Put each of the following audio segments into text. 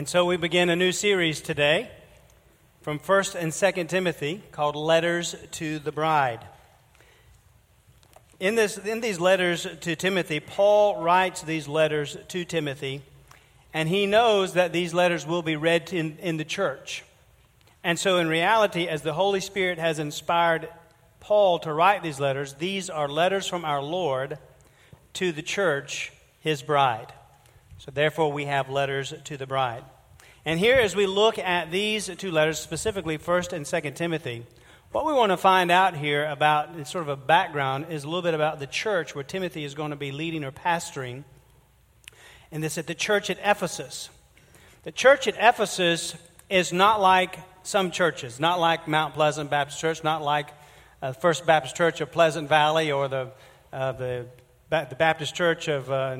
And so we begin a new series today from 1st and 2nd Timothy called Letters to the Bride. In, this, in these letters to Timothy, Paul writes these letters to Timothy, and he knows that these letters will be read in, in the church. And so, in reality, as the Holy Spirit has inspired Paul to write these letters, these are letters from our Lord to the church, his bride. So, therefore, we have letters to the bride. And here, as we look at these two letters, specifically 1st and 2nd Timothy, what we want to find out here about sort of a background is a little bit about the church where Timothy is going to be leading or pastoring. And this at the church at Ephesus. The church at Ephesus is not like some churches, not like Mount Pleasant Baptist Church, not like uh, First Baptist Church of Pleasant Valley or the, uh, the, the Baptist Church of uh,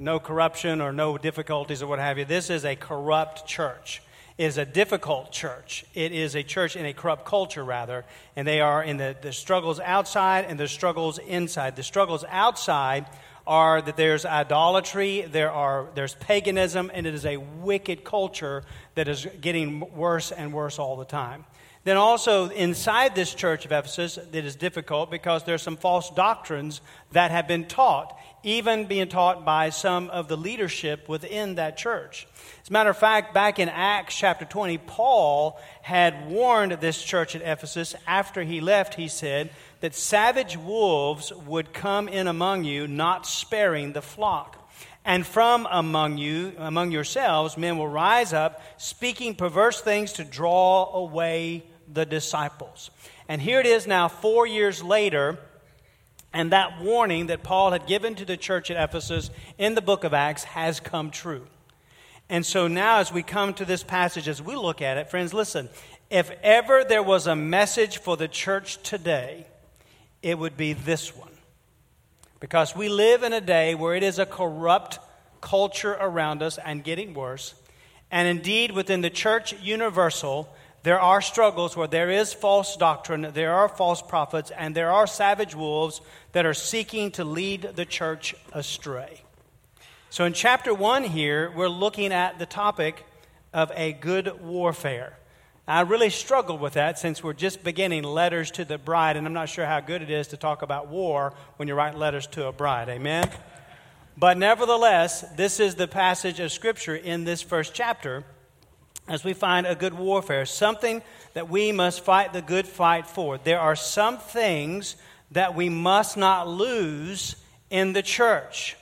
No Corruption or No Difficulties or what have you. This is a corrupt church It is a difficult church. It is a church in a corrupt culture, rather, and they are in the, the struggles outside and the struggles inside. The struggles outside are that there's idolatry, there are, there's paganism, and it is a wicked culture that is getting worse and worse all the time. Then, also inside this church of Ephesus, it is difficult because there's some false doctrines that have been taught, even being taught by some of the leadership within that church. As a matter of fact, back in Acts chapter 20, Paul had warned this church at Ephesus after he left, he said, that savage wolves would come in among you, not sparing the flock. And from among you, among yourselves, men will rise up, speaking perverse things to draw away the disciples. And here it is now, four years later, and that warning that Paul had given to the church at Ephesus in the book of Acts has come true. And so now, as we come to this passage, as we look at it, friends, listen. If ever there was a message for the church today, it would be this one. Because we live in a day where it is a corrupt culture around us and getting worse. And indeed, within the church universal, there are struggles where there is false doctrine, there are false prophets, and there are savage wolves that are seeking to lead the church astray. So, in chapter 1 here, we're looking at the topic of a good warfare. I really struggled with that since we're just beginning letters to the bride, and I'm not sure how good it is to talk about war when you write letters to a bride. Amen? But nevertheless, this is the passage of Scripture in this first chapter as we find a good warfare, something that we must fight the good fight for. There are some things that we must not lose in the church.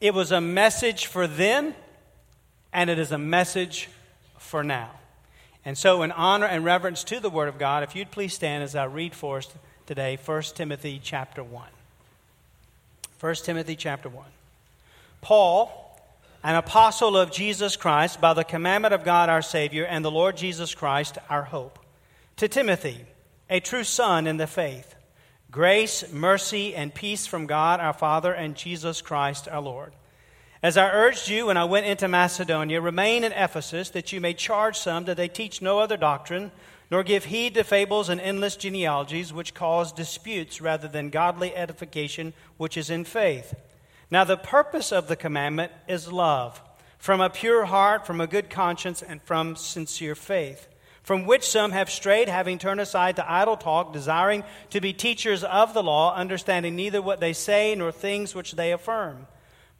It was a message for then, and it is a message for now. And so, in honor and reverence to the Word of God, if you'd please stand as I read for us today 1 Timothy chapter 1. 1 Timothy chapter 1. Paul, an apostle of Jesus Christ, by the commandment of God our Savior and the Lord Jesus Christ our hope, to Timothy, a true son in the faith Grace, mercy, and peace from God our Father and Jesus Christ our Lord. As I urged you when I went into Macedonia, remain in Ephesus, that you may charge some that they teach no other doctrine, nor give heed to fables and endless genealogies, which cause disputes rather than godly edification, which is in faith. Now, the purpose of the commandment is love, from a pure heart, from a good conscience, and from sincere faith from which some have strayed, having turned aside to idle talk, desiring to be teachers of the law, understanding neither what they say nor things which they affirm.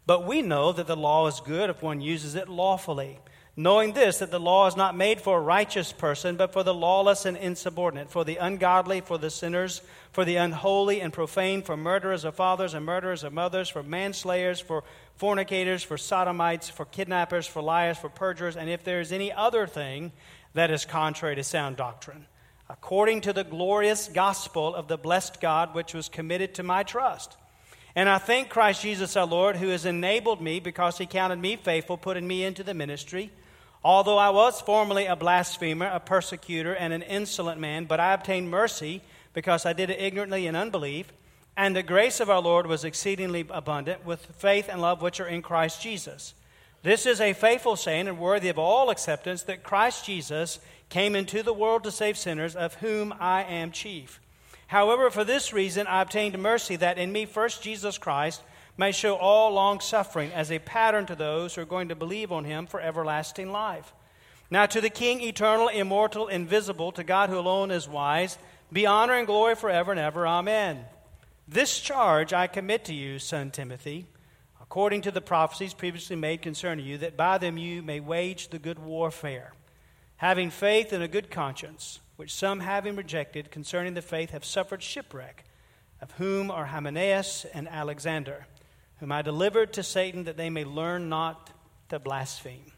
But we know that the law is good if one uses it lawfully, knowing this, that the law is not made for a righteous person, but for the lawless and insubordinate, for the ungodly, for the sinners, for the unholy and profane, for murderers of fathers and murderers of mothers, for manslayers, for fornicators, for sodomites, for kidnappers, for liars, for perjurers, and if there is any other thing, that is contrary to sound doctrine, according to the glorious gospel of the blessed God which was committed to my trust. And I thank Christ Jesus our Lord, who has enabled me, because he counted me faithful, putting me into the ministry. Although I was formerly a blasphemer, a persecutor, and an insolent man, but I obtained mercy because I did it ignorantly in unbelief. And the grace of our Lord was exceedingly abundant with faith and love which are in Christ Jesus. This is a faithful saying and worthy of all acceptance that Christ Jesus came into the world to save sinners, of whom I am chief. However, for this reason I obtained mercy, that in me first Jesus Christ may show all long suffering as a pattern to those who are going to believe on him for everlasting life. Now, to the King, eternal, immortal, invisible, to God who alone is wise, be honor and glory forever and ever. Amen. This charge I commit to you, son Timothy, according to the prophecies previously made concerning you, that by them you may wage the good warfare, having faith and a good conscience, which some having rejected concerning the faith have suffered shipwreck, of whom are Hymenaeus and Alexander, whom I delivered to Satan that they may learn not to blaspheme.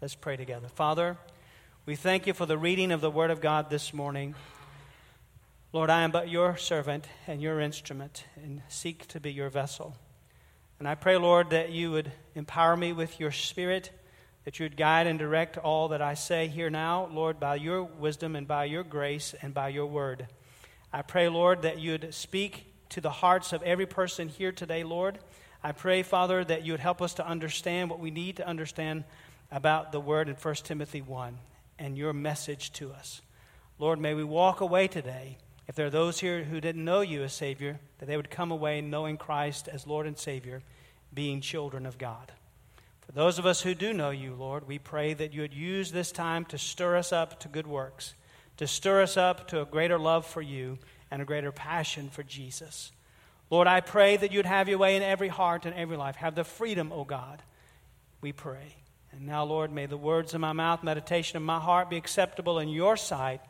Let's pray together. Father, we thank you for the reading of the Word of God this morning. Lord, I am but your servant and your instrument and seek to be your vessel. And I pray, Lord, that you would empower me with your Spirit, that you would guide and direct all that I say here now, Lord, by your wisdom and by your grace and by your word. I pray, Lord, that you would speak to the hearts of every person here today, Lord. I pray, Father, that you would help us to understand what we need to understand about the word in 1 Timothy 1 and your message to us. Lord, may we walk away today. If there are those here who didn't know you as Savior, that they would come away knowing Christ as Lord and Savior, being children of God. For those of us who do know you, Lord, we pray that you would use this time to stir us up to good works, to stir us up to a greater love for you and a greater passion for Jesus. Lord, I pray that you'd have your way in every heart and every life. Have the freedom, O oh God, we pray. And now, Lord, may the words of my mouth, meditation of my heart be acceptable in your sight,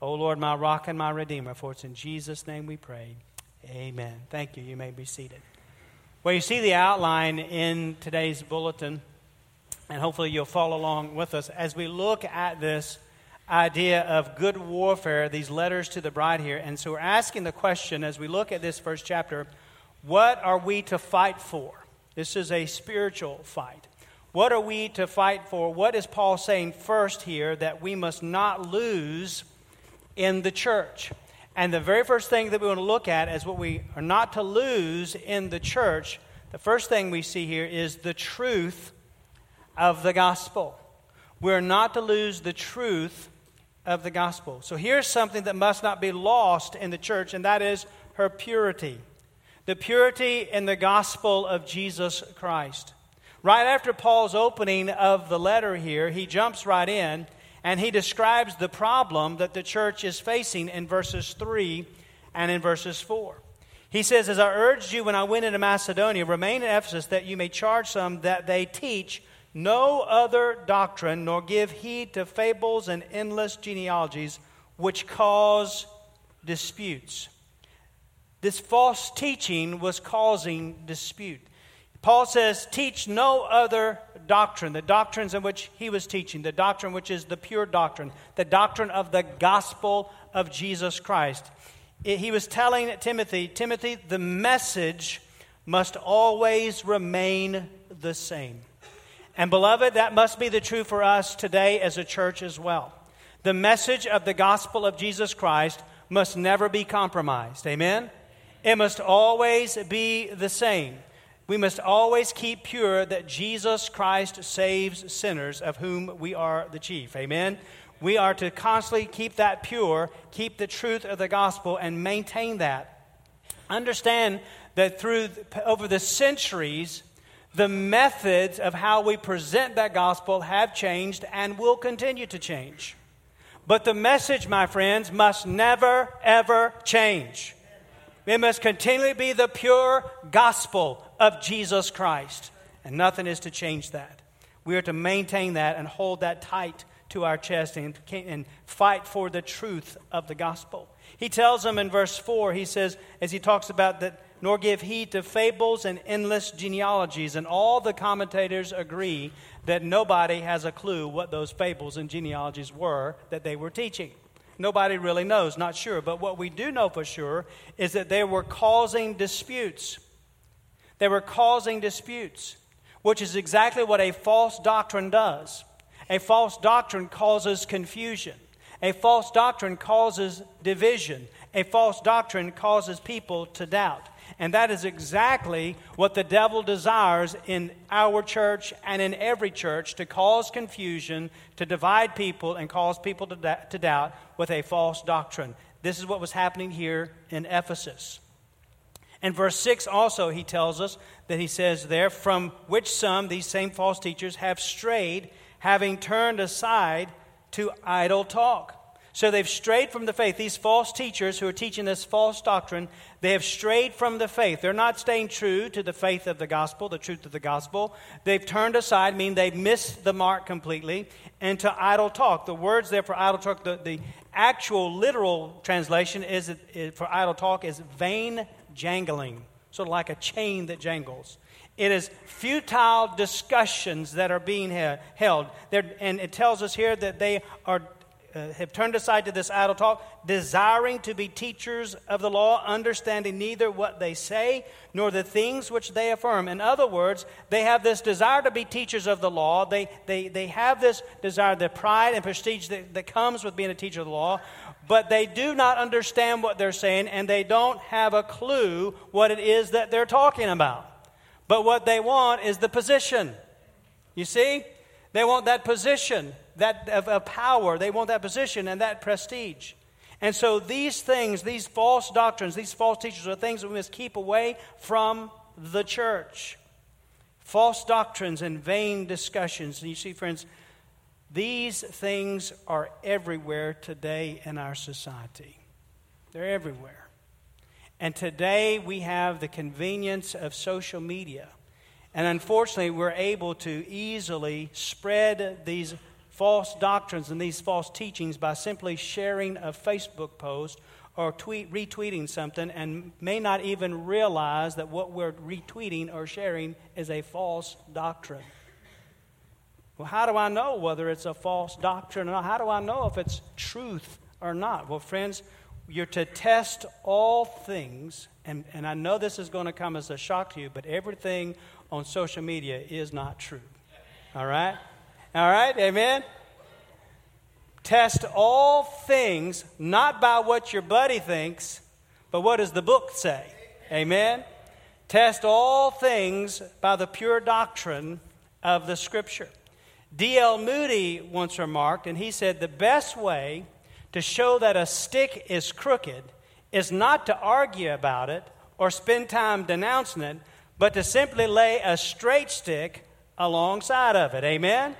O Lord, my rock and my redeemer. For it's in Jesus' name we pray. Amen. Thank you. You may be seated. Well, you see the outline in today's bulletin, and hopefully you'll follow along with us as we look at this idea of good warfare, these letters to the bride here. And so we're asking the question as we look at this first chapter what are we to fight for? This is a spiritual fight. What are we to fight for? What is Paul saying first here that we must not lose in the church? And the very first thing that we want to look at is what we are not to lose in the church. The first thing we see here is the truth of the gospel. We're not to lose the truth of the gospel. So here's something that must not be lost in the church, and that is her purity. The purity in the gospel of Jesus Christ. Right after Paul's opening of the letter here, he jumps right in and he describes the problem that the church is facing in verses 3 and in verses 4. He says, As I urged you when I went into Macedonia, remain in Ephesus that you may charge some that they teach no other doctrine, nor give heed to fables and endless genealogies which cause disputes. This false teaching was causing dispute. Paul says, Teach no other doctrine, the doctrines in which he was teaching, the doctrine which is the pure doctrine, the doctrine of the gospel of Jesus Christ. He was telling Timothy, Timothy, the message must always remain the same. And beloved, that must be the truth for us today as a church as well. The message of the gospel of Jesus Christ must never be compromised. Amen? It must always be the same we must always keep pure that Jesus Christ saves sinners, of whom we are the chief. Amen? We are to constantly keep that pure, keep the truth of the gospel, and maintain that. Understand that through over the centuries, the methods of how we present that gospel have changed and will continue to change. But the message, my friends, must never, ever change. It must continually be the pure gospel of Jesus Christ. And nothing is to change that. We are to maintain that and hold that tight to our chest and, and fight for the truth of the gospel. He tells them in verse 4, he says, as he talks about that, nor give heed to fables and endless genealogies. And all the commentators agree that nobody has a clue what those fables and genealogies were that they were teaching. Nobody really knows, not sure. But what we do know for sure is that they were causing disputes. They were causing disputes, which is exactly what a false doctrine does. A false doctrine causes confusion. A false doctrine causes division. A false doctrine causes people to doubt. And that is exactly what the devil desires in our church and in every church to cause confusion, to divide people, and cause people to, da- to doubt with a false doctrine. This is what was happening here in Ephesus. In verse 6 also, he tells us that he says there, from which some, these same false teachers, have strayed, having turned aside to idle talk. So they've strayed from the faith. These false teachers who are teaching this false doctrine, they have strayed from the faith. They're not staying true to the faith of the gospel, the truth of the gospel. They've turned aside, meaning they've missed the mark completely, and to idle talk. The words there for idle talk, the, the actual literal translation is, is for idle talk is vain jangling, sort of like a chain that jangles. It is futile discussions that are being held. They're, and it tells us here that they are, uh, have turned aside to this idle talk, desiring to be teachers of the law, understanding neither what they say nor the things which they affirm. In other words, they have this desire to be teachers of the law. They, they, they have this desire, the pride and prestige that, that comes with being a teacher of the law, but they do not understand what they're saying and they don't have a clue what it is that they're talking about. But what they want is the position. You see? They want that position, that of, of power. They want that position and that prestige. And so these things, these false doctrines, these false teachers are things that we must keep away from the church. False doctrines and vain discussions. And you see, friends, these things are everywhere today in our society. They're everywhere. And today we have the convenience of social media. And unfortunately, we're able to easily spread these false doctrines and these false teachings by simply sharing a Facebook post or tweet, retweeting something and may not even realize that what we're retweeting or sharing is a false doctrine. Well, how do I know whether it's a false doctrine or not? How do I know if it's truth or not? Well, friends, you're to test all things, and, and I know this is going to come as a shock to you, but everything on social media is not true. All right? All right? Amen? Test all things, not by what your buddy thinks, but what does the book say? Amen? Test all things by the pure doctrine of the Scripture. D.L. Moody once remarked, and he said, The best way to show that a stick is crooked is not to argue about it or spend time denouncing it, but to simply lay a straight stick alongside of it. Amen?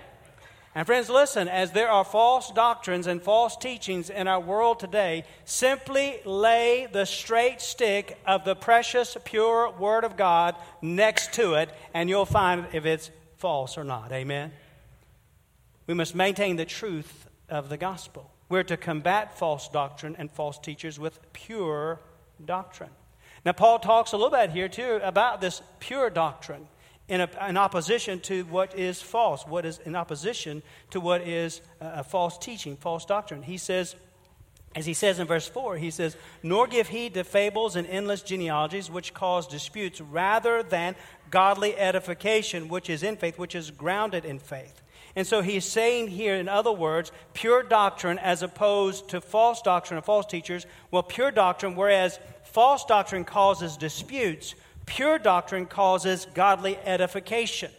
And friends, listen, as there are false doctrines and false teachings in our world today, simply lay the straight stick of the precious, pure Word of God next to it, and you'll find if it's false or not. Amen? We must maintain the truth of the gospel. We're to combat false doctrine and false teachers with pure doctrine. Now, Paul talks a little bit here, too, about this pure doctrine in, a, in opposition to what is false, what is in opposition to what is a false teaching, false doctrine. He says, as he says in verse 4, he says, Nor give heed to fables and endless genealogies which cause disputes, rather than godly edification, which is in faith, which is grounded in faith. And so he's saying here, in other words, pure doctrine as opposed to false doctrine of false teachers. Well, pure doctrine, whereas false doctrine causes disputes, pure doctrine causes godly edification.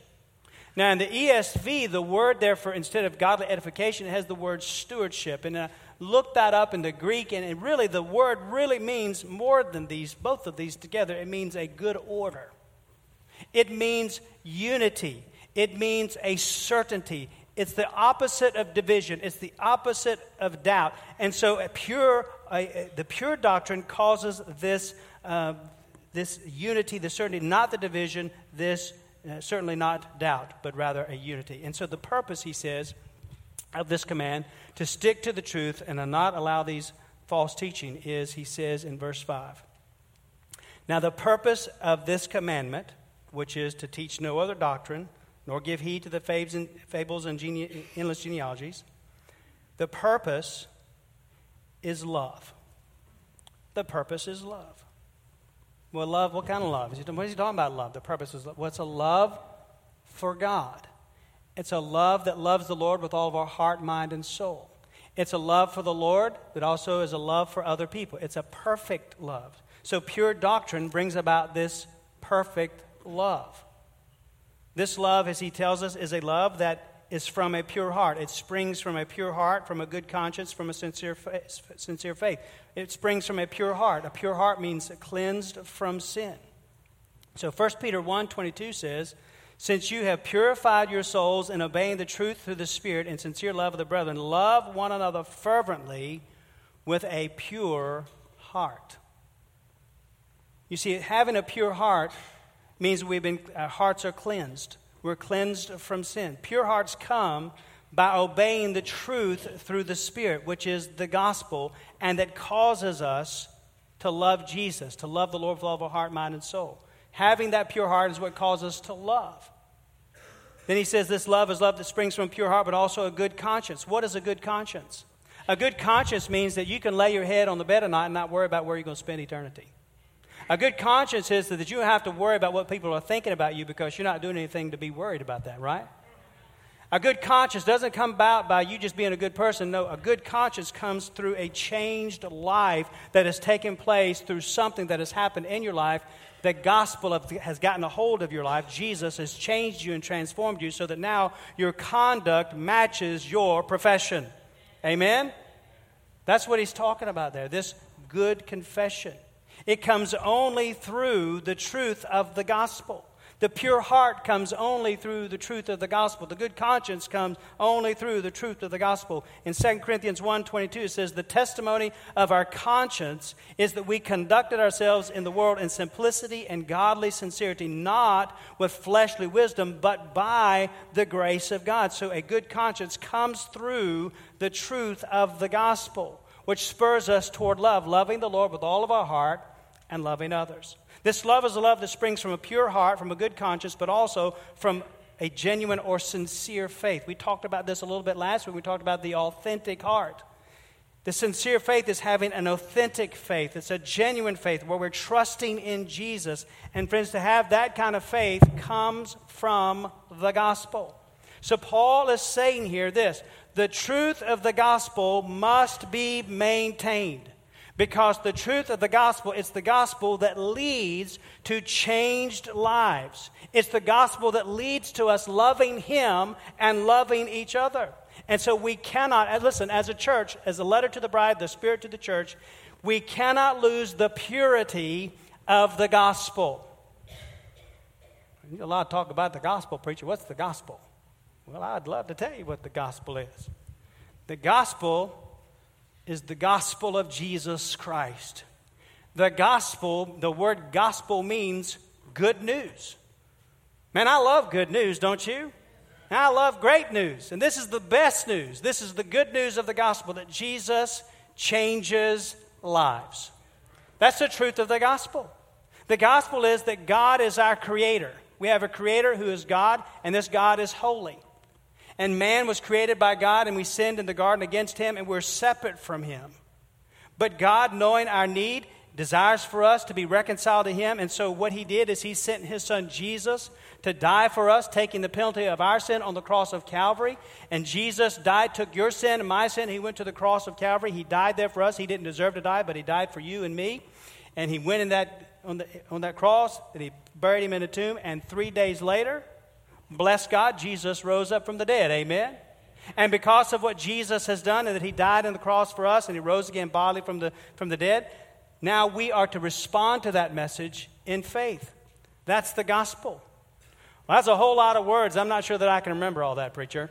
Now, in the ESV, the word there for instead of godly edification, it has the word stewardship. And I looked that up in the Greek, and it really, the word really means more than these, both of these together. It means a good order, it means unity, it means a certainty. It's the opposite of division. It's the opposite of doubt. And so, a pure, the pure doctrine causes this, uh, this unity, the certainty, not the division, this uh, certainly not doubt, but rather a unity. And so, the purpose, he says, of this command to stick to the truth and to not allow these false teaching is, he says in verse 5. Now, the purpose of this commandment, which is to teach no other doctrine, nor give heed to the fables and endless genealogies. The purpose is love. The purpose is love. Well, love, what kind of love? What is he talking about love? The purpose is what's Well, a love for God. It's a love that loves the Lord with all of our heart, mind, and soul. It's a love for the Lord, but also is a love for other people. It's a perfect love. So, pure doctrine brings about this perfect love. This love, as he tells us, is a love that is from a pure heart. It springs from a pure heart, from a good conscience, from a sincere, sincere faith. It springs from a pure heart. A pure heart means cleansed from sin. So 1 Peter 1 22 says, since you have purified your souls in obeying the truth through the Spirit in sincere love of the brethren, love one another fervently with a pure heart. You see, having a pure heart means we've been, our hearts are cleansed. We're cleansed from sin. Pure hearts come by obeying the truth through the Spirit, which is the gospel, and that causes us to love Jesus, to love the Lord with all of our heart, mind, and soul. Having that pure heart is what causes us to love. Then he says this love is love that springs from a pure heart, but also a good conscience. What is a good conscience? A good conscience means that you can lay your head on the bed at night and not worry about where you're going to spend eternity. A good conscience is that you don't have to worry about what people are thinking about you because you're not doing anything to be worried about that, right? A good conscience doesn't come about by you just being a good person. No, a good conscience comes through a changed life that has taken place through something that has happened in your life. The gospel has gotten a hold of your life. Jesus has changed you and transformed you so that now your conduct matches your profession. Amen? That's what he's talking about there, this good confession. It comes only through the truth of the gospel. The pure heart comes only through the truth of the gospel. The good conscience comes only through the truth of the gospel. In 2 Corinthians 1:22 it says the testimony of our conscience is that we conducted ourselves in the world in simplicity and godly sincerity, not with fleshly wisdom, but by the grace of God. So a good conscience comes through the truth of the gospel, which spurs us toward love, loving the Lord with all of our heart and loving others. This love is a love that springs from a pure heart, from a good conscience, but also from a genuine or sincere faith. We talked about this a little bit last week. We talked about the authentic heart. The sincere faith is having an authentic faith. It's a genuine faith where we're trusting in Jesus. And, friends, to have that kind of faith comes from the gospel. So, Paul is saying here this the truth of the gospel must be maintained. Because the truth of the gospel, it's the gospel that leads to changed lives. It's the gospel that leads to us loving Him and loving each other. And so we cannot, listen, as a church, as a letter to the bride, the Spirit to the church, we cannot lose the purity of the gospel. A lot of talk about the gospel, preacher. What's the gospel? Well, I'd love to tell you what the gospel is. The gospel is the gospel of Jesus Christ. The gospel, the word gospel means good news. Man, I love good news, don't you? I love great news. And this is the best news. This is the good news of the gospel that Jesus changes lives. That's the truth of the gospel. The gospel is that God is our creator. We have a creator who is God, and this God is holy. And man was created by God, and we sinned in the garden against him, and we're separate from him. But God, knowing our need, desires for us to be reconciled to him. And so, what he did is he sent his son Jesus to die for us, taking the penalty of our sin on the cross of Calvary. And Jesus died, took your sin and my sin. He went to the cross of Calvary. He died there for us. He didn't deserve to die, but he died for you and me. And he went in that, on, the, on that cross, and he buried him in a tomb. And three days later, Bless God, Jesus rose up from the dead. Amen. And because of what Jesus has done and that he died on the cross for us and he rose again bodily from the, from the dead, now we are to respond to that message in faith. That's the gospel. Well, that's a whole lot of words. I'm not sure that I can remember all that, preacher.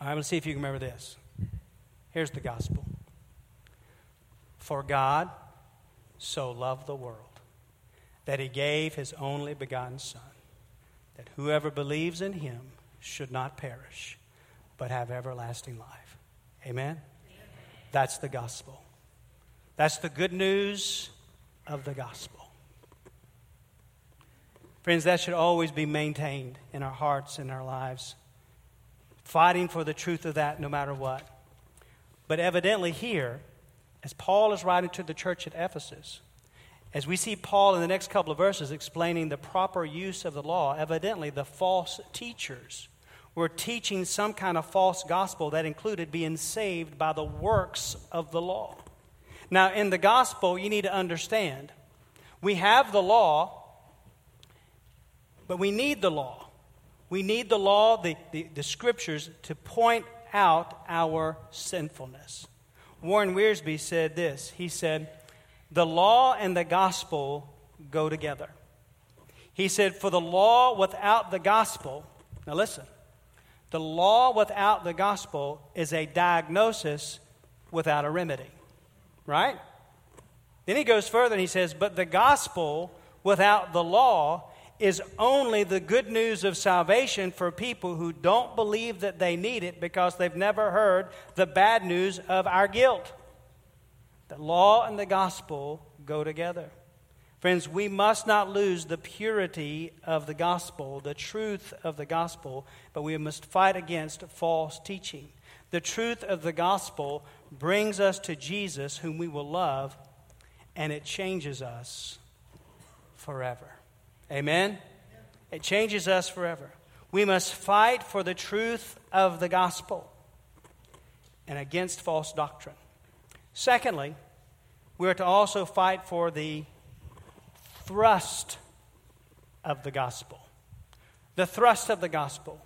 All right, let's see if you can remember this. Here's the gospel For God so loved the world that he gave his only begotten Son that whoever believes in him should not perish, but have everlasting life. Amen? Amen? That's the gospel. That's the good news of the gospel. Friends, that should always be maintained in our hearts and our lives, fighting for the truth of that no matter what. But evidently, here, as Paul is writing to the church at Ephesus, as we see Paul in the next couple of verses explaining the proper use of the law, evidently the false teachers were teaching some kind of false gospel that included being saved by the works of the law. Now, in the gospel, you need to understand we have the law, but we need the law. We need the law, the, the, the scriptures, to point out our sinfulness. Warren Wiersbe said this. He said, the law and the gospel go together. He said, For the law without the gospel, now listen, the law without the gospel is a diagnosis without a remedy. Right? Then he goes further and he says, But the gospel without the law is only the good news of salvation for people who don't believe that they need it because they've never heard the bad news of our guilt. The law and the gospel go together. Friends, we must not lose the purity of the gospel, the truth of the gospel, but we must fight against false teaching. The truth of the gospel brings us to Jesus, whom we will love, and it changes us forever. Amen? It changes us forever. We must fight for the truth of the gospel and against false doctrine. Secondly, we are to also fight for the thrust of the gospel. The thrust of the gospel.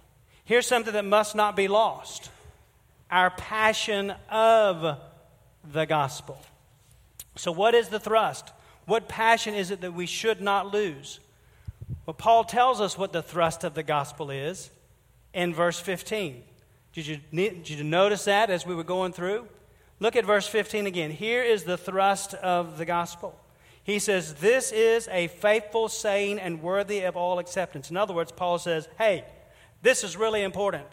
Here's something that must not be lost our passion of the gospel. So, what is the thrust? What passion is it that we should not lose? Well, Paul tells us what the thrust of the gospel is in verse 15. Did you, did you notice that as we were going through? Look at verse 15 again. Here is the thrust of the gospel. He says, This is a faithful saying and worthy of all acceptance. In other words, Paul says, Hey, this is really important.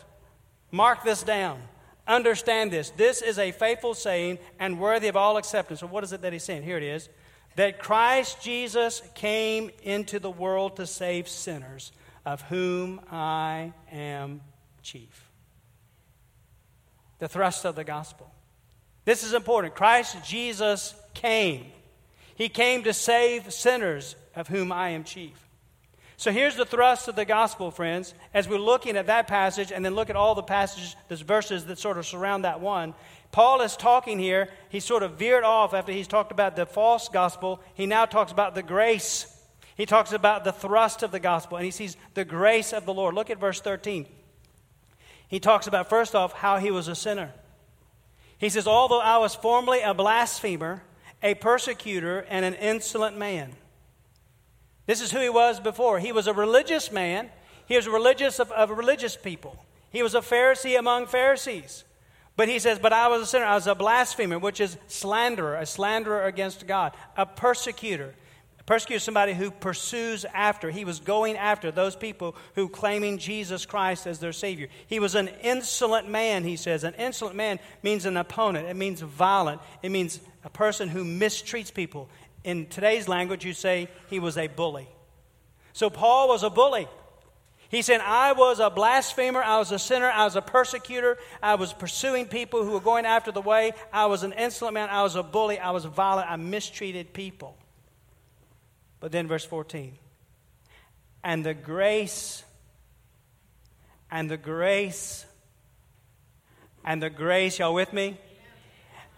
Mark this down. Understand this. This is a faithful saying and worthy of all acceptance. So, what is it that he's saying? Here it is that Christ Jesus came into the world to save sinners, of whom I am chief. The thrust of the gospel. This is important. Christ Jesus came. He came to save sinners, of whom I am chief. So here's the thrust of the gospel, friends, as we're looking at that passage and then look at all the passages, the verses that sort of surround that one. Paul is talking here, he sort of veered off after he's talked about the false gospel. He now talks about the grace. He talks about the thrust of the gospel, and he sees the grace of the Lord. Look at verse 13. He talks about, first off, how he was a sinner. He says, Although I was formerly a blasphemer, a persecutor, and an insolent man. This is who he was before. He was a religious man. He was religious of, of religious people. He was a Pharisee among Pharisees. But he says, But I was a sinner. I was a blasphemer, which is slanderer, a slanderer against God, a persecutor. Persecutor is somebody who pursues after. He was going after those people who claiming Jesus Christ as their Savior. He was an insolent man, he says. An insolent man means an opponent, it means violent, it means a person who mistreats people. In today's language, you say he was a bully. So Paul was a bully. He said, I was a blasphemer, I was a sinner, I was a persecutor, I was pursuing people who were going after the way, I was an insolent man, I was a bully, I was violent, I mistreated people. But then, verse 14, and the grace, and the grace, and the grace, y'all with me?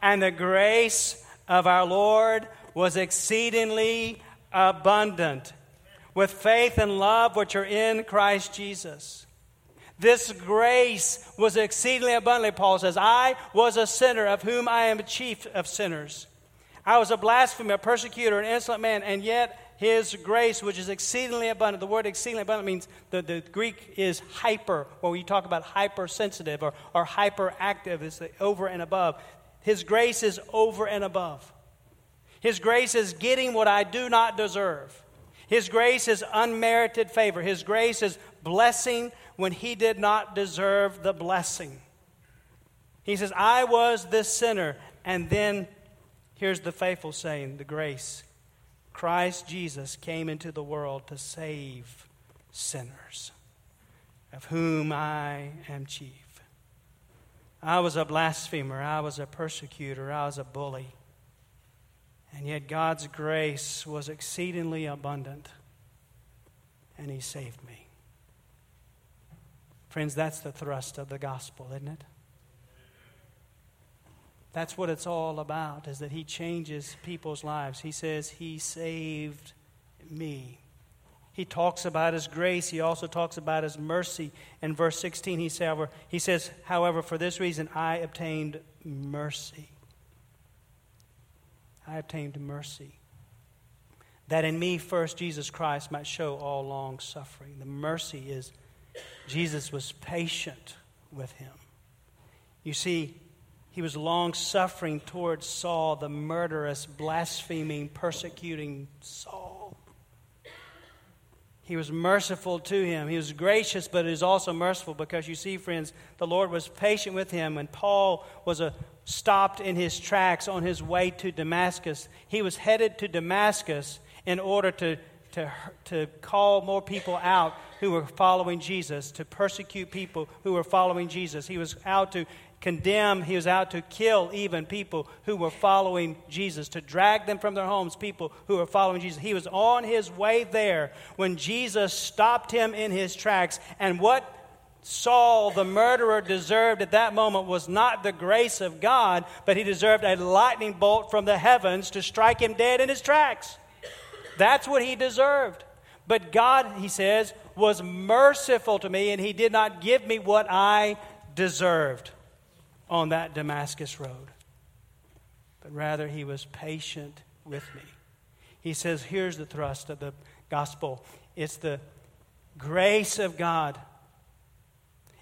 And the grace of our Lord was exceedingly abundant with faith and love which are in Christ Jesus. This grace was exceedingly abundantly, Paul says. I was a sinner of whom I am a chief of sinners. I was a blasphemer, a persecutor, an insolent man, and yet his grace, which is exceedingly abundant. The word exceedingly abundant means the, the Greek is hyper, where we talk about hypersensitive or, or hyperactive, is over and above. His grace is over and above. His grace is getting what I do not deserve. His grace is unmerited favor. His grace is blessing when he did not deserve the blessing. He says, I was this sinner. And then here's the faithful saying, the grace. Christ Jesus came into the world to save sinners, of whom I am chief. I was a blasphemer. I was a persecutor. I was a bully. And yet God's grace was exceedingly abundant, and He saved me. Friends, that's the thrust of the gospel, isn't it? That's what it's all about, is that He changes people's lives. He says, He saved me. He talks about his grace. He also talks about his mercy. In verse 16, he, say, he says, However, for this reason I obtained mercy. I obtained mercy. that in me first Jesus Christ might show all long suffering. The mercy is Jesus was patient with him. You see, he was long suffering towards Saul, the murderous, blaspheming, persecuting Saul. He was merciful to him. He was gracious, but he was also merciful because you see, friends, the Lord was patient with him. When Paul was a, stopped in his tracks on his way to Damascus, he was headed to Damascus in order to, to, to call more people out who were following Jesus, to persecute people who were following Jesus. He was out to condemn, he was out to kill even people who were following Jesus, to drag them from their homes, people who were following Jesus. He was on his way there when Jesus stopped him in his tracks. And what Saul, the murderer, deserved at that moment was not the grace of God, but he deserved a lightning bolt from the heavens to strike him dead in his tracks. That's what he deserved. But God, he says, was merciful to me, and he did not give me what I deserved on that Damascus road. But rather, he was patient with me. He says, here's the thrust of the gospel it's the grace of God,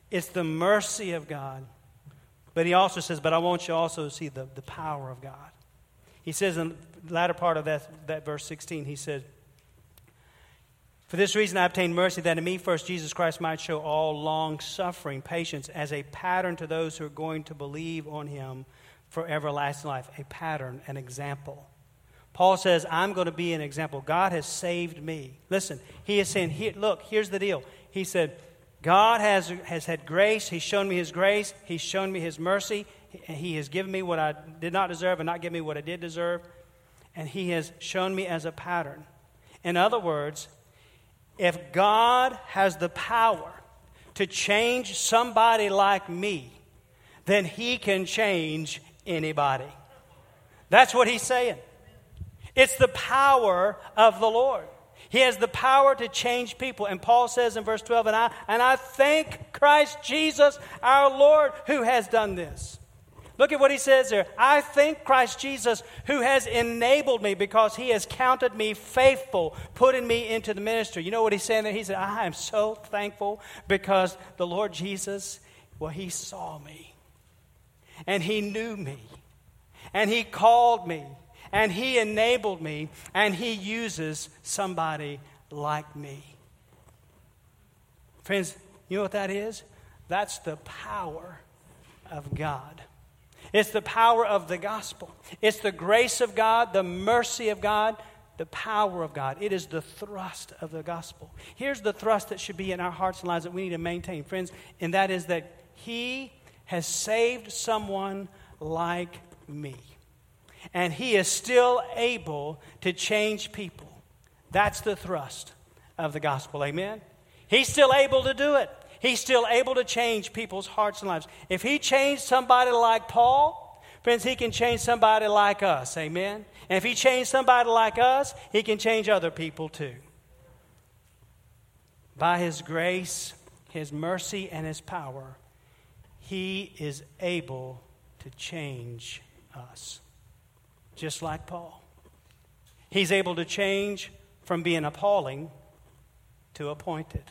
it's the mercy of God. But he also says, but I want you also to see the, the power of God. He says in the latter part of that, that verse 16, he said, For this reason I obtained mercy, that in me first Jesus Christ might show all long suffering, patience, as a pattern to those who are going to believe on him for everlasting life. A pattern, an example. Paul says, I'm going to be an example. God has saved me. Listen, he is saying, look, here's the deal. He said, God has, has had grace. He's shown me his grace. He's shown me his mercy. He has given me what I did not deserve and not given me what I did deserve. And He has shown me as a pattern. In other words, if God has the power to change somebody like me, then He can change anybody. That's what He's saying. It's the power of the Lord. He has the power to change people. And Paul says in verse 12, and I, and I thank Christ Jesus our Lord who has done this. Look at what he says there. I thank Christ Jesus who has enabled me because he has counted me faithful, putting me into the ministry. You know what he's saying there? He said, I am so thankful because the Lord Jesus, well, he saw me and he knew me and he called me and he enabled me and he uses somebody like me. Friends, you know what that is? That's the power of God. It's the power of the gospel. It's the grace of God, the mercy of God, the power of God. It is the thrust of the gospel. Here's the thrust that should be in our hearts and lives that we need to maintain, friends, and that is that He has saved someone like me. And He is still able to change people. That's the thrust of the gospel. Amen? He's still able to do it. He's still able to change people's hearts and lives. If He changed somebody like Paul, friends, He can change somebody like us. Amen? And if He changed somebody like us, He can change other people too. By His grace, His mercy, and His power, He is able to change us. Just like Paul. He's able to change from being appalling to appointed.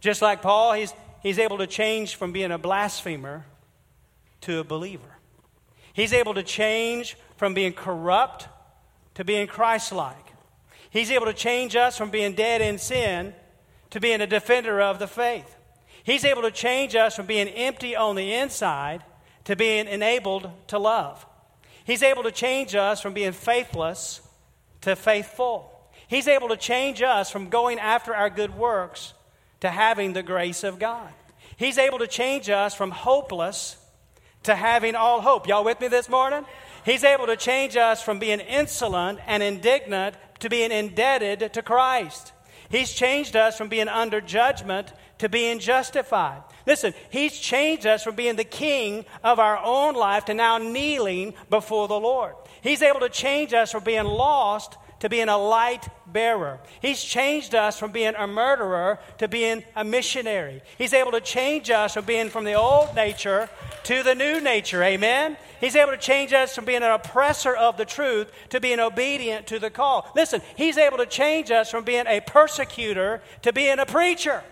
Just like Paul, he's, he's able to change from being a blasphemer to a believer. He's able to change from being corrupt to being Christ like. He's able to change us from being dead in sin to being a defender of the faith. He's able to change us from being empty on the inside to being enabled to love. He's able to change us from being faithless to faithful. He's able to change us from going after our good works to having the grace of God. He's able to change us from hopeless to having all hope. Y'all with me this morning? He's able to change us from being insolent and indignant to being indebted to Christ. He's changed us from being under judgment to being justified. Listen, He's changed us from being the king of our own life to now kneeling before the Lord. He's able to change us from being lost to being a light bearer. He's changed us from being a murderer to being a missionary. He's able to change us from being from the old nature to the new nature. Amen? He's able to change us from being an oppressor of the truth to being obedient to the call. Listen, He's able to change us from being a persecutor to being a preacher.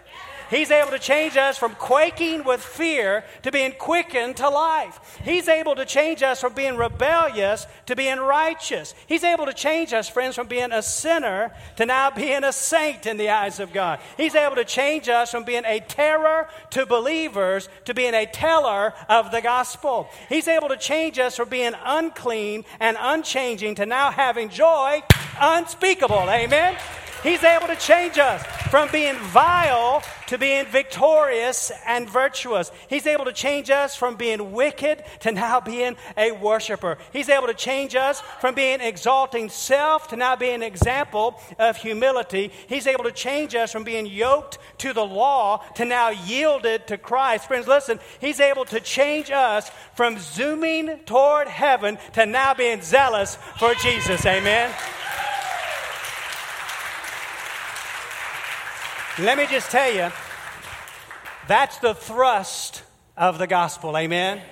He's able to change us from quaking with fear to being quickened to life. He's able to change us from being rebellious to being righteous. He's able to change us, friends, from being a sinner to now being a saint in the eyes of God. He's able to change us from being a terror to believers to being a teller of the gospel. He's able to change us from being unclean and unchanging to now having joy unspeakable. Amen. He's able to change us from being vile to being victorious and virtuous. He's able to change us from being wicked to now being a worshiper. He's able to change us from being exalting self to now being an example of humility. He's able to change us from being yoked to the law to now yielded to Christ. Friends, listen, He's able to change us from zooming toward heaven to now being zealous for Jesus. Amen. Let me just tell you, that's the thrust of the gospel. Amen?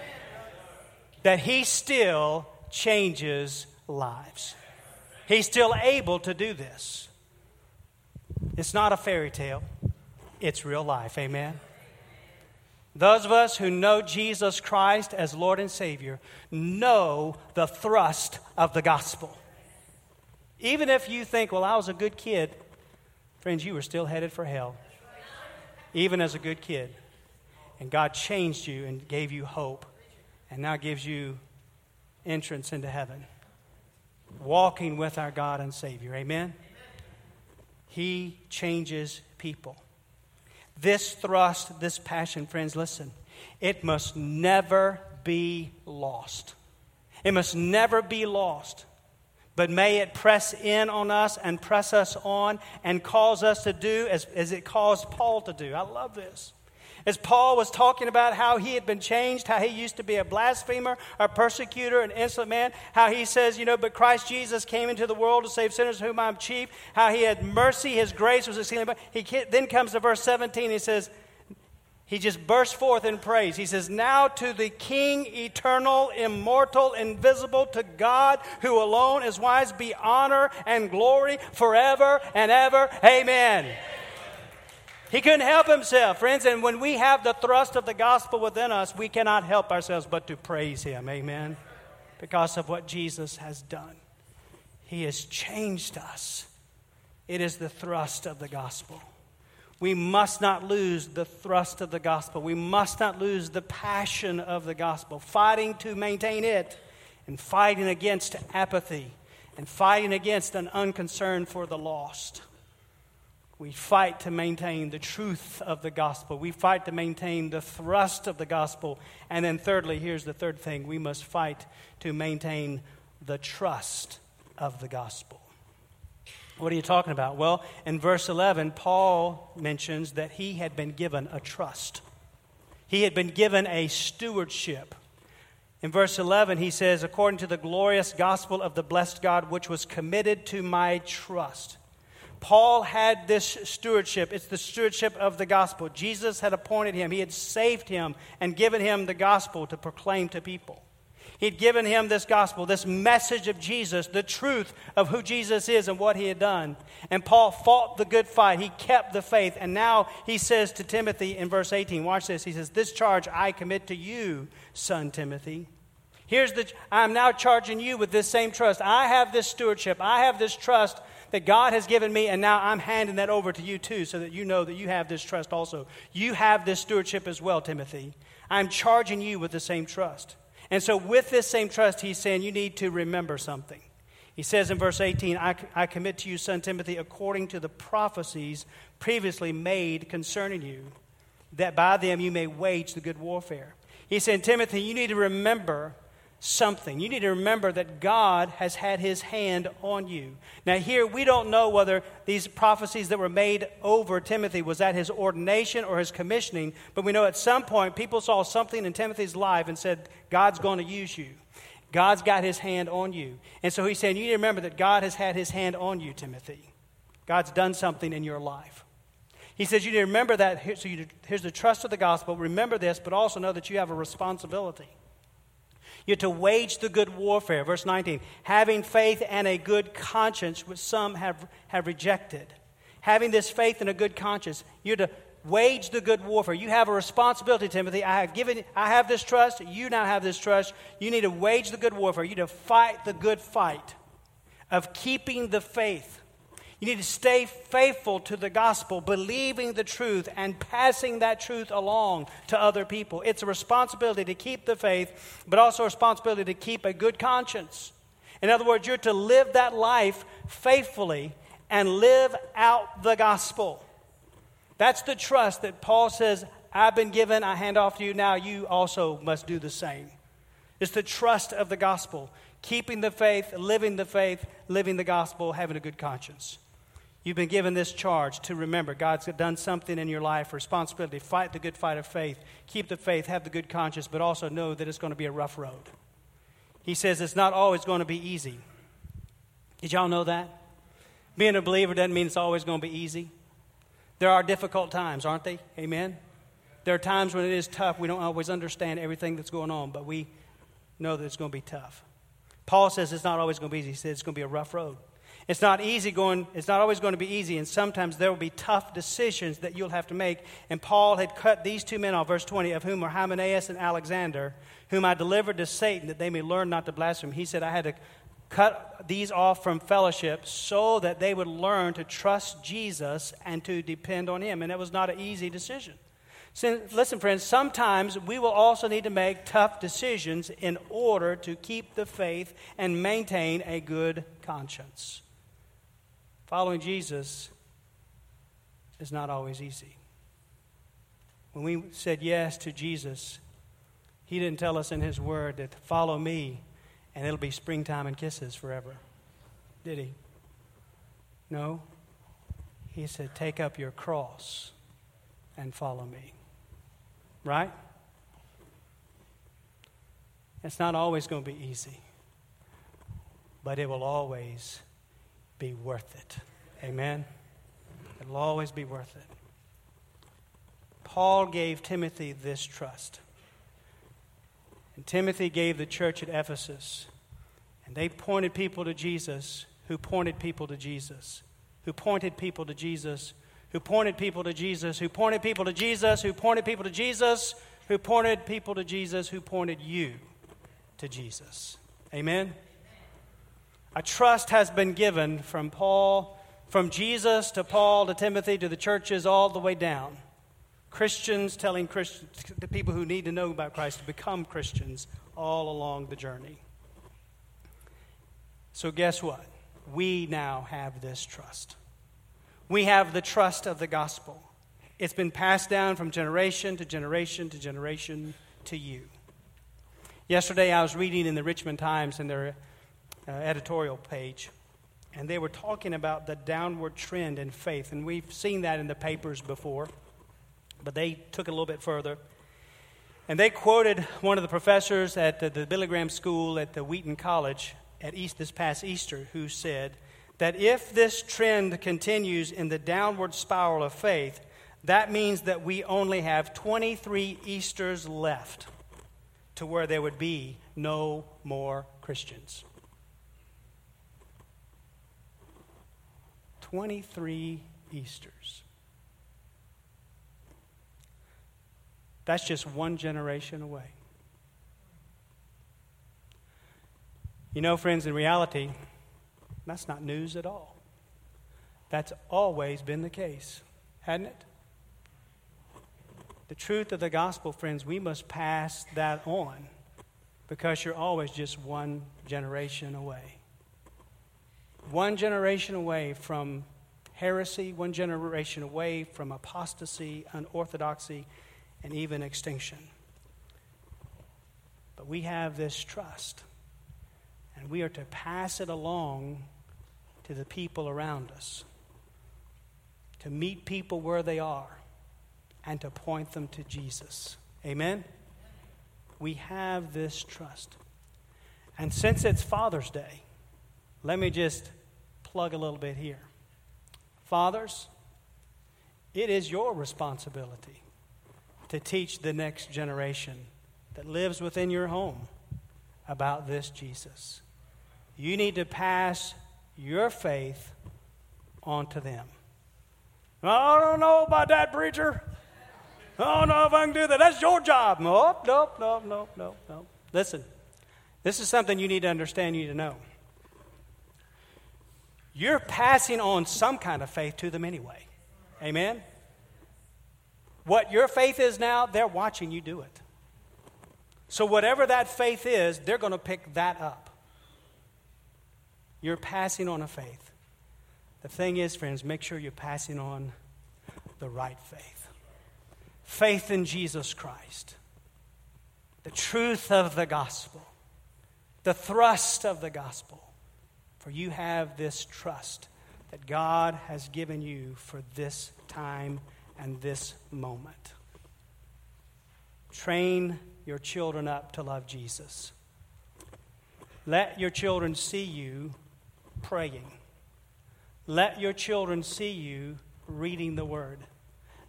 That he still changes lives. He's still able to do this. It's not a fairy tale, it's real life. Amen? Those of us who know Jesus Christ as Lord and Savior know the thrust of the gospel. Even if you think, well, I was a good kid, Friends, you were still headed for hell, even as a good kid. And God changed you and gave you hope, and now gives you entrance into heaven. Walking with our God and Savior. Amen? He changes people. This thrust, this passion, friends, listen, it must never be lost. It must never be lost. But may it press in on us and press us on and cause us to do as, as it caused Paul to do. I love this. As Paul was talking about how he had been changed, how he used to be a blasphemer, a persecutor, an insolent man, how he says, you know, but Christ Jesus came into the world to save sinners, whom I'm chief, how he had mercy, his grace was exceeding. He then comes to verse 17, he says, he just bursts forth in praise. He says, Now to the King, eternal, immortal, invisible, to God who alone is wise, be honor and glory forever and ever. Amen. He couldn't help himself, friends. And when we have the thrust of the gospel within us, we cannot help ourselves but to praise him. Amen. Because of what Jesus has done. He has changed us. It is the thrust of the gospel. We must not lose the thrust of the gospel. We must not lose the passion of the gospel, fighting to maintain it and fighting against apathy and fighting against an unconcern for the lost. We fight to maintain the truth of the gospel. We fight to maintain the thrust of the gospel. And then, thirdly, here's the third thing we must fight to maintain the trust of the gospel. What are you talking about? Well, in verse 11, Paul mentions that he had been given a trust. He had been given a stewardship. In verse 11, he says, according to the glorious gospel of the blessed God, which was committed to my trust. Paul had this stewardship. It's the stewardship of the gospel. Jesus had appointed him, he had saved him and given him the gospel to proclaim to people. He'd given him this gospel, this message of Jesus, the truth of who Jesus is and what he had done. And Paul fought the good fight. He kept the faith. And now he says to Timothy in verse 18, watch this. He says, This charge I commit to you, son Timothy. Here's the, I'm now charging you with this same trust. I have this stewardship. I have this trust that God has given me, and now I'm handing that over to you too, so that you know that you have this trust also. You have this stewardship as well, Timothy. I'm charging you with the same trust. And so, with this same trust, he's saying you need to remember something. He says in verse 18, I, I commit to you, son Timothy, according to the prophecies previously made concerning you, that by them you may wage the good warfare. He said, Timothy, you need to remember something. You need to remember that God has had his hand on you. Now, here we don't know whether these prophecies that were made over Timothy was at his ordination or his commissioning, but we know at some point people saw something in Timothy's life and said, God's going to use you. God's got his hand on you. And so he's saying, You need to remember that God has had his hand on you, Timothy. God's done something in your life. He says, You need to remember that. So you, here's the trust of the gospel. Remember this, but also know that you have a responsibility. You're to wage the good warfare. Verse 19, having faith and a good conscience, which some have, have rejected. Having this faith and a good conscience, you're to wage the good warfare. You have a responsibility, Timothy. I have given I have this trust, you now have this trust. You need to wage the good warfare. You need to fight the good fight of keeping the faith. You need to stay faithful to the gospel, believing the truth and passing that truth along to other people. It's a responsibility to keep the faith, but also a responsibility to keep a good conscience. In other words, you're to live that life faithfully and live out the gospel. That's the trust that Paul says, I've been given, I hand off to you, now you also must do the same. It's the trust of the gospel, keeping the faith, living the faith, living the gospel, having a good conscience. You've been given this charge to remember God's done something in your life, responsibility. Fight the good fight of faith, keep the faith, have the good conscience, but also know that it's going to be a rough road. He says it's not always going to be easy. Did y'all know that? Being a believer doesn't mean it's always going to be easy. There are difficult times, aren't they? Amen? There are times when it is tough. We don't always understand everything that's going on, but we know that it's going to be tough. Paul says it's not always going to be easy. He says it's going to be a rough road. It's not easy going, it's not always going to be easy, and sometimes there will be tough decisions that you'll have to make. And Paul had cut these two men off, verse 20, of whom are Hymenaeus and Alexander, whom I delivered to Satan that they may learn not to blaspheme. He said, I had to cut these off from fellowship so that they would learn to trust Jesus and to depend on Him. And it was not an easy decision. Listen, friends, sometimes we will also need to make tough decisions in order to keep the faith and maintain a good conscience. Following Jesus is not always easy. When we said yes to Jesus, He didn't tell us in His Word that follow me and it'll be springtime and kisses forever. Did he? No. He said, Take up your cross and follow me. Right? It's not always going to be easy, but it will always be worth it. Amen? It'll always be worth it. Paul gave Timothy this trust. And Timothy gave the church at Ephesus. And they pointed people to Jesus, who pointed people to Jesus, who pointed people to Jesus, who pointed people to Jesus, who pointed people to Jesus, who pointed people to Jesus, who pointed people to Jesus, who pointed you to Jesus. Amen? A trust has been given from Paul, from Jesus to Paul to Timothy to the churches all the way down. Christians telling Christians, the people who need to know about Christ to become Christians all along the journey. So, guess what? We now have this trust. We have the trust of the gospel. It's been passed down from generation to generation to generation to you. Yesterday, I was reading in the Richmond Times in their uh, editorial page, and they were talking about the downward trend in faith. And we've seen that in the papers before but they took it a little bit further. And they quoted one of the professors at the, the Billy Graham School at the Wheaton College at East this past Easter, who said that if this trend continues in the downward spiral of faith, that means that we only have 23 Easters left to where there would be no more Christians. 23 Easters. That's just one generation away. You know, friends, in reality, that's not news at all. That's always been the case, hadn't it? The truth of the gospel, friends, we must pass that on because you're always just one generation away. One generation away from heresy, one generation away from apostasy, unorthodoxy, and even extinction. But we have this trust, and we are to pass it along to the people around us, to meet people where they are, and to point them to Jesus. Amen? We have this trust. And since it's Father's Day, let me just plug a little bit here. Fathers, it is your responsibility to teach the next generation that lives within your home about this Jesus. You need to pass your faith on to them. I don't know about that, preacher. I don't know if I can do that. That's your job. Nope, nope, nope, nope, nope, nope. Listen, this is something you need to understand, you need to know. You're passing on some kind of faith to them anyway. Amen? What your faith is now, they're watching you do it. So, whatever that faith is, they're going to pick that up. You're passing on a faith. The thing is, friends, make sure you're passing on the right faith faith in Jesus Christ, the truth of the gospel, the thrust of the gospel. For you have this trust that God has given you for this time and this moment. Train your children up to love Jesus. Let your children see you praying. Let your children see you reading the Word.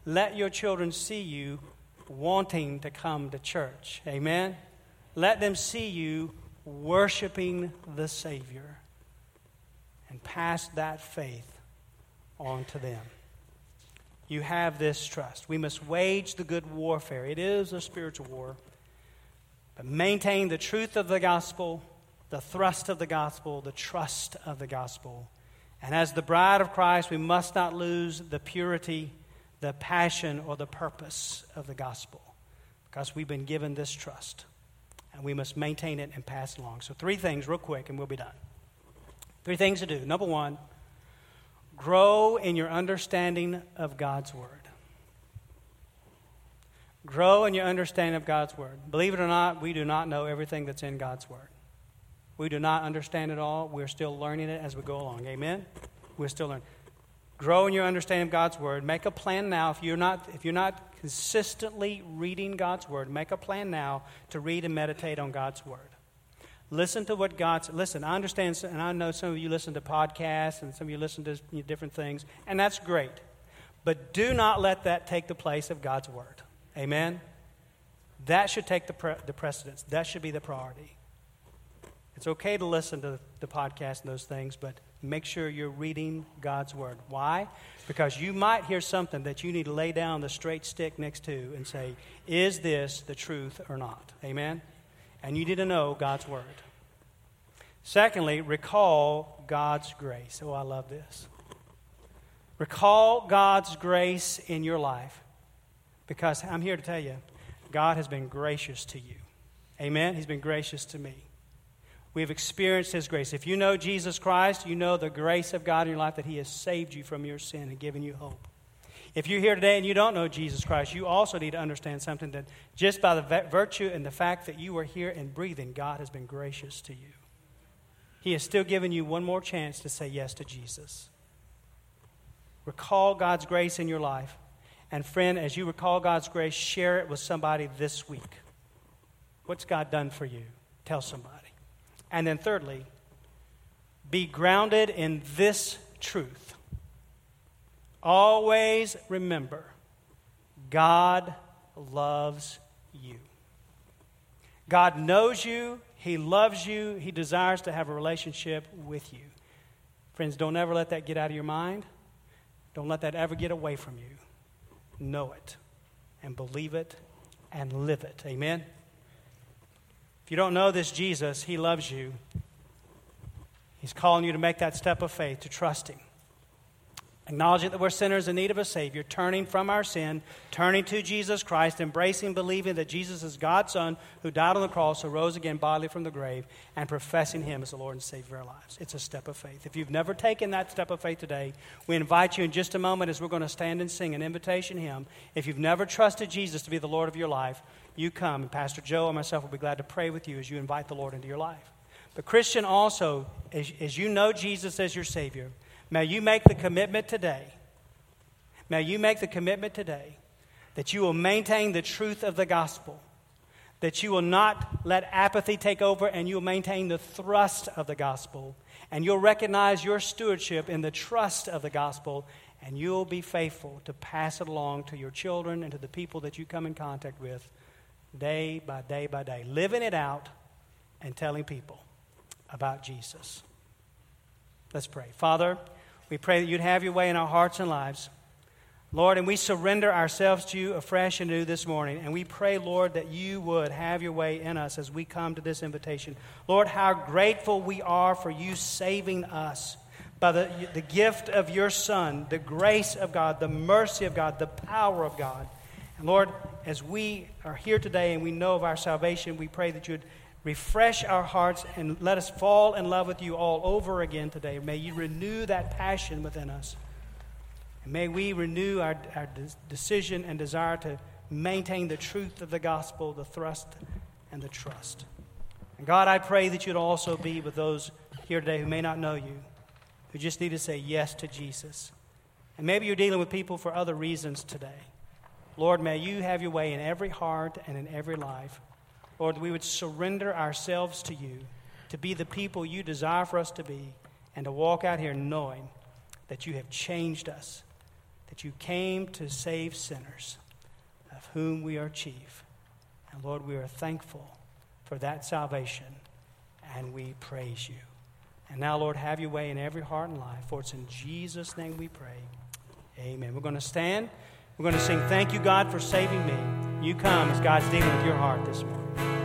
Let your children see you wanting to come to church. Amen? Let them see you worshiping the Savior and pass that faith on to them. You have this trust. We must wage the good warfare. It is a spiritual war. But maintain the truth of the gospel, the thrust of the gospel, the trust of the gospel and as the bride of Christ, we must not lose the purity, the passion, or the purpose of the gospel because we've been given this trust. And we must maintain it and pass it along. So, three things, real quick, and we'll be done. Three things to do. Number one, grow in your understanding of God's Word. Grow in your understanding of God's Word. Believe it or not, we do not know everything that's in God's Word. We do not understand it all. We're still learning it as we go along. Amen? We're still learning. Grow in your understanding of God's Word. Make a plan now. If you're not, if you're not consistently reading God's Word, make a plan now to read and meditate on God's Word. Listen to what God's. Listen, I understand, and I know some of you listen to podcasts and some of you listen to different things, and that's great. But do not let that take the place of God's Word. Amen? That should take the, pre- the precedence. That should be the priority. It's okay to listen to the podcast and those things, but make sure you're reading God's Word. Why? Because you might hear something that you need to lay down the straight stick next to and say, Is this the truth or not? Amen? And you need to know God's Word. Secondly, recall God's grace. Oh, I love this. Recall God's grace in your life because I'm here to tell you, God has been gracious to you. Amen? He's been gracious to me. We've experienced His grace. If you know Jesus Christ, you know the grace of God in your life that He has saved you from your sin and given you hope. If you're here today and you don't know Jesus Christ, you also need to understand something that just by the virtue and the fact that you are here and breathing, God has been gracious to you. He has still given you one more chance to say yes to Jesus. Recall God's grace in your life. And friend, as you recall God's grace, share it with somebody this week. What's God done for you? Tell somebody. And then, thirdly, be grounded in this truth. Always remember God loves you. God knows you, He loves you, He desires to have a relationship with you. Friends, don't ever let that get out of your mind. Don't let that ever get away from you. Know it and believe it and live it. Amen. If you don't know this Jesus, he loves you. He's calling you to make that step of faith, to trust him. Acknowledging that we're sinners in need of a Savior, turning from our sin, turning to Jesus Christ, embracing, believing that Jesus is God's Son who died on the cross, who rose again bodily from the grave, and professing Him as the Lord and Savior of our lives. It's a step of faith. If you've never taken that step of faith today, we invite you in just a moment as we're going to stand and sing an invitation hymn. If you've never trusted Jesus to be the Lord of your life, you come, and Pastor Joe and myself will be glad to pray with you as you invite the Lord into your life. But, Christian, also, as, as you know Jesus as your Savior, may you make the commitment today, may you make the commitment today that you will maintain the truth of the gospel, that you will not let apathy take over and you'll maintain the thrust of the gospel. And you'll recognize your stewardship in the trust of the gospel. And you'll be faithful to pass it along to your children and to the people that you come in contact with day by day by day, living it out and telling people about Jesus. Let's pray. Father, we pray that you'd have your way in our hearts and lives. Lord, and we surrender ourselves to you afresh and new this morning. And we pray, Lord, that you would have your way in us as we come to this invitation. Lord, how grateful we are for you saving us by the, the gift of your Son, the grace of God, the mercy of God, the power of God. And Lord, as we are here today and we know of our salvation, we pray that you'd refresh our hearts and let us fall in love with you all over again today. May you renew that passion within us. And may we renew our, our decision and desire to maintain the truth of the gospel, the thrust and the trust. And God, I pray that you'd also be with those here today who may not know you, who just need to say yes to Jesus. And maybe you're dealing with people for other reasons today. Lord, may you have your way in every heart and in every life. Lord, we would surrender ourselves to you to be the people you desire for us to be and to walk out here knowing that you have changed us that you came to save sinners, of whom we are chief. And Lord, we are thankful for that salvation, and we praise you. And now, Lord, have your way in every heart and life, for it's in Jesus' name we pray. Amen. We're going to stand. We're going to sing, Thank you, God, for saving me. You come as God's dealing with your heart this morning.